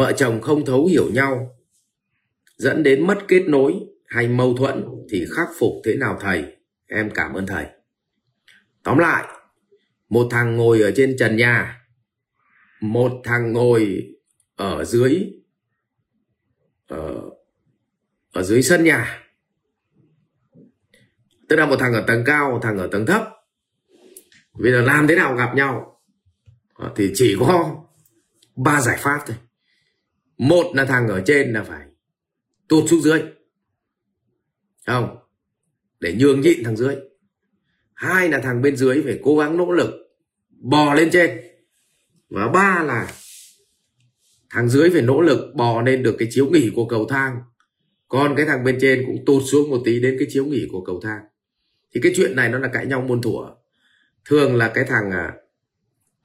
vợ chồng không thấu hiểu nhau dẫn đến mất kết nối hay mâu thuẫn thì khắc phục thế nào thầy? Em cảm ơn thầy. Tóm lại một thằng ngồi ở trên trần nhà một thằng ngồi ở dưới ở, ở dưới sân nhà. Tức là một thằng ở tầng cao một thằng ở tầng thấp. Bây giờ làm thế nào gặp nhau? Ờ, thì chỉ có ba giải pháp thôi một là thằng ở trên là phải tụt xuống dưới. Không, để nhường nhịn thằng dưới. Hai là thằng bên dưới phải cố gắng nỗ lực bò lên trên. Và ba là thằng dưới phải nỗ lực bò lên được cái chiếu nghỉ của cầu thang. Còn cái thằng bên trên cũng tụt xuống một tí đến cái chiếu nghỉ của cầu thang. Thì cái chuyện này nó là cãi nhau muôn thuở. Thường là cái thằng à,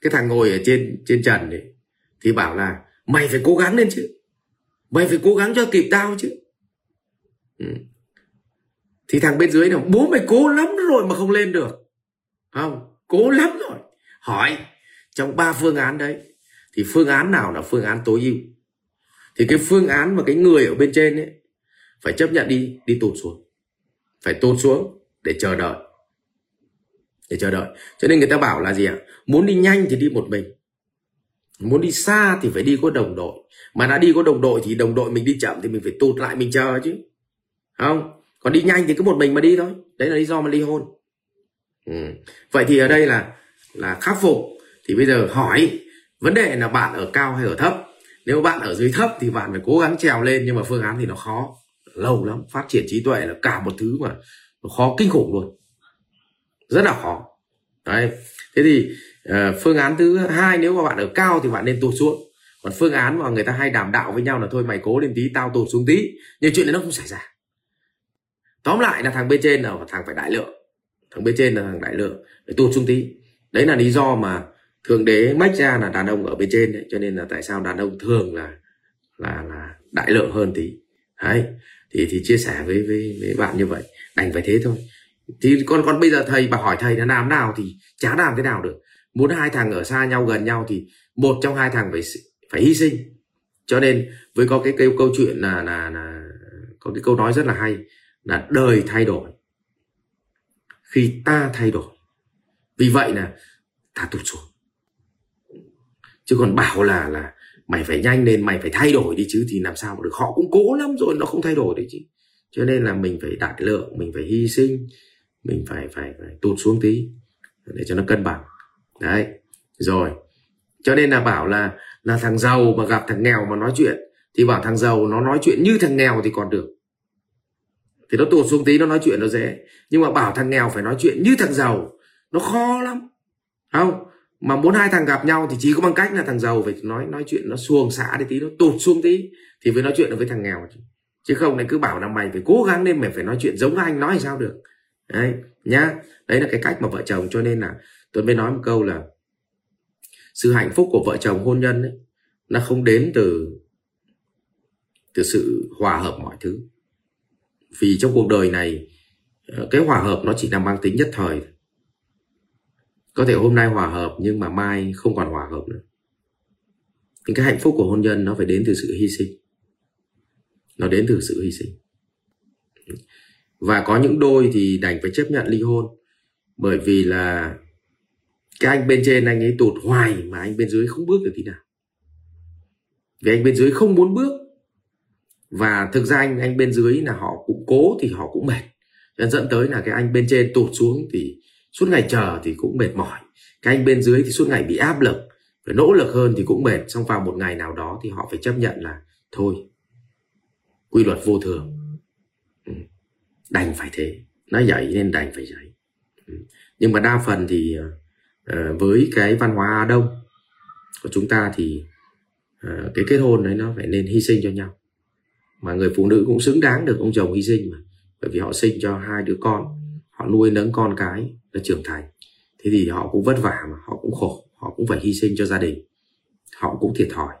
cái thằng ngồi ở trên trên trần ấy, thì bảo là mày phải cố gắng lên chứ. Mày phải cố gắng cho kịp tao chứ. Ừ. thì thằng bên dưới nào bố mày cố lắm rồi mà không lên được. Không, cố lắm rồi. Hỏi, trong ba phương án đấy, thì phương án nào là phương án tối ưu? Thì cái phương án mà cái người ở bên trên ấy, phải chấp nhận đi đi tụt xuống. Phải tụt xuống để chờ đợi. Để chờ đợi. Cho nên người ta bảo là gì ạ? Muốn đi nhanh thì đi một mình muốn đi xa thì phải đi có đồng đội. Mà đã đi có đồng đội thì đồng đội mình đi chậm thì mình phải tụt lại mình chờ chứ. Không? Còn đi nhanh thì cứ một mình mà đi thôi. Đấy là lý do mà ly hôn. Ừ. vậy thì ở đây là là khắc phục. Thì bây giờ hỏi, vấn đề là bạn ở cao hay ở thấp? Nếu bạn ở dưới thấp thì bạn phải cố gắng trèo lên, nhưng mà phương án thì nó khó. Lâu lắm, phát triển trí tuệ là cả một thứ mà nó khó kinh khủng luôn. Rất là khó. Đấy. Thế thì Ờ, phương án thứ hai, nếu mà bạn ở cao thì bạn nên tụt xuống. Còn phương án mà người ta hay đảm đạo với nhau là thôi mày cố lên tí, tao tụt xuống tí. Nhưng chuyện đấy nó không xảy ra. Tóm lại là thằng bên trên là thằng phải đại lượng. Thằng bên trên là thằng đại lượng, để tụt xuống tí. Đấy là lý do mà thường đế mách ra là đàn ông ở bên trên đấy, cho nên là tại sao đàn ông thường là là là đại lượng hơn tí. Đấy, thì thì chia sẻ với với với bạn như vậy. Đành phải thế thôi. Thì con con bây giờ thầy bà hỏi thầy là làm nào thì chả làm thế nào được muốn hai thằng ở xa nhau, gần nhau thì một trong hai thằng phải phải hy sinh. Cho nên với có cái câu câu chuyện là là là, có cái câu nói rất là hay là đời thay đổi, khi ta thay đổi. Vì vậy là ta tụt xuống. Chứ còn bảo là là mày phải nhanh lên, mày phải thay đổi đi chứ thì làm sao mà được. Họ cũng cố lắm rồi, nó không thay đổi đấy chứ. Cho nên là mình phải đại lượng, mình phải hy sinh, mình phải phải phải tụt xuống tí để cho nó cân bằng đấy, rồi. Cho nên là bảo là là thằng giàu mà gặp thằng nghèo mà nói chuyện, thì bảo thằng giàu nó nói chuyện như thằng nghèo thì còn được. Thì nó tụt xuống tí nó nói chuyện nó dễ. Nhưng mà bảo thằng nghèo phải nói chuyện như thằng giàu, nó khó lắm. Không, mà muốn hai thằng gặp nhau thì chỉ có bằng cách là thằng giàu phải nói nói chuyện nó xuồng xã đi tí, nó tụt xuống tí, thì mới nói chuyện được với thằng nghèo. Chứ không này cứ bảo là mày phải cố gắng lên mày phải nói chuyện giống anh, nói thì sao được. Đấy, nhá. Đấy là cái cách mà vợ chồng cho nên là tôi mới nói một câu là, sự hạnh phúc của vợ chồng hôn nhân ấy, nó không đến từ từ sự hòa hợp mọi thứ. Vì trong cuộc đời này ờ, cái hòa hợp nó chỉ là mang tính nhất thời có thể hôm nay hòa hợp nhưng mà mai không còn hòa hợp nữa. Những cái hạnh phúc của hôn nhân nó phải đến từ sự hy sinh. Nó đến từ sự hy sinh. Và có những đôi thì đành phải chấp nhận ly hôn bởi vì là cái anh bên trên anh ấy tụt hoài mà anh bên dưới không bước được tí nào. Vì anh bên dưới không muốn bước. Và thực ra anh anh bên dưới là họ cũng cố thì họ cũng mệt. Nên dẫn tới là cái anh bên trên tụt xuống thì suốt ngày chờ thì cũng mệt mỏi. Cái anh bên dưới thì suốt ngày bị áp lực. Phải nỗ lực hơn thì cũng mệt. Xong vào một ngày nào đó thì họ phải chấp nhận là thôi, quy luật vô thường. Ừ. đành phải thế. Nó dạy nên đành phải dạy ừ. nhưng mà đa phần thì ờ, Ờ, với cái văn hóa Á Đông của chúng ta thì ờ, cái kết hôn đấy nó phải nên hy sinh cho nhau. Mà người phụ nữ cũng xứng đáng được ông chồng hy sinh mà, bởi vì họ sinh cho hai đứa con, họ nuôi nấng con cái nó trưởng thành. Thế thì họ cũng vất vả mà, họ cũng khổ, họ cũng phải hy sinh cho gia đình, họ cũng thiệt thòi.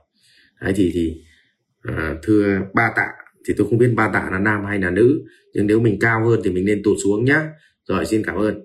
Đấy, thì thì ờ, thưa ba tạ thì tôi không biết ba tạ là nam hay là nữ, nhưng nếu mình cao hơn thì mình nên tụt xuống nhá. Rồi, xin cảm ơn.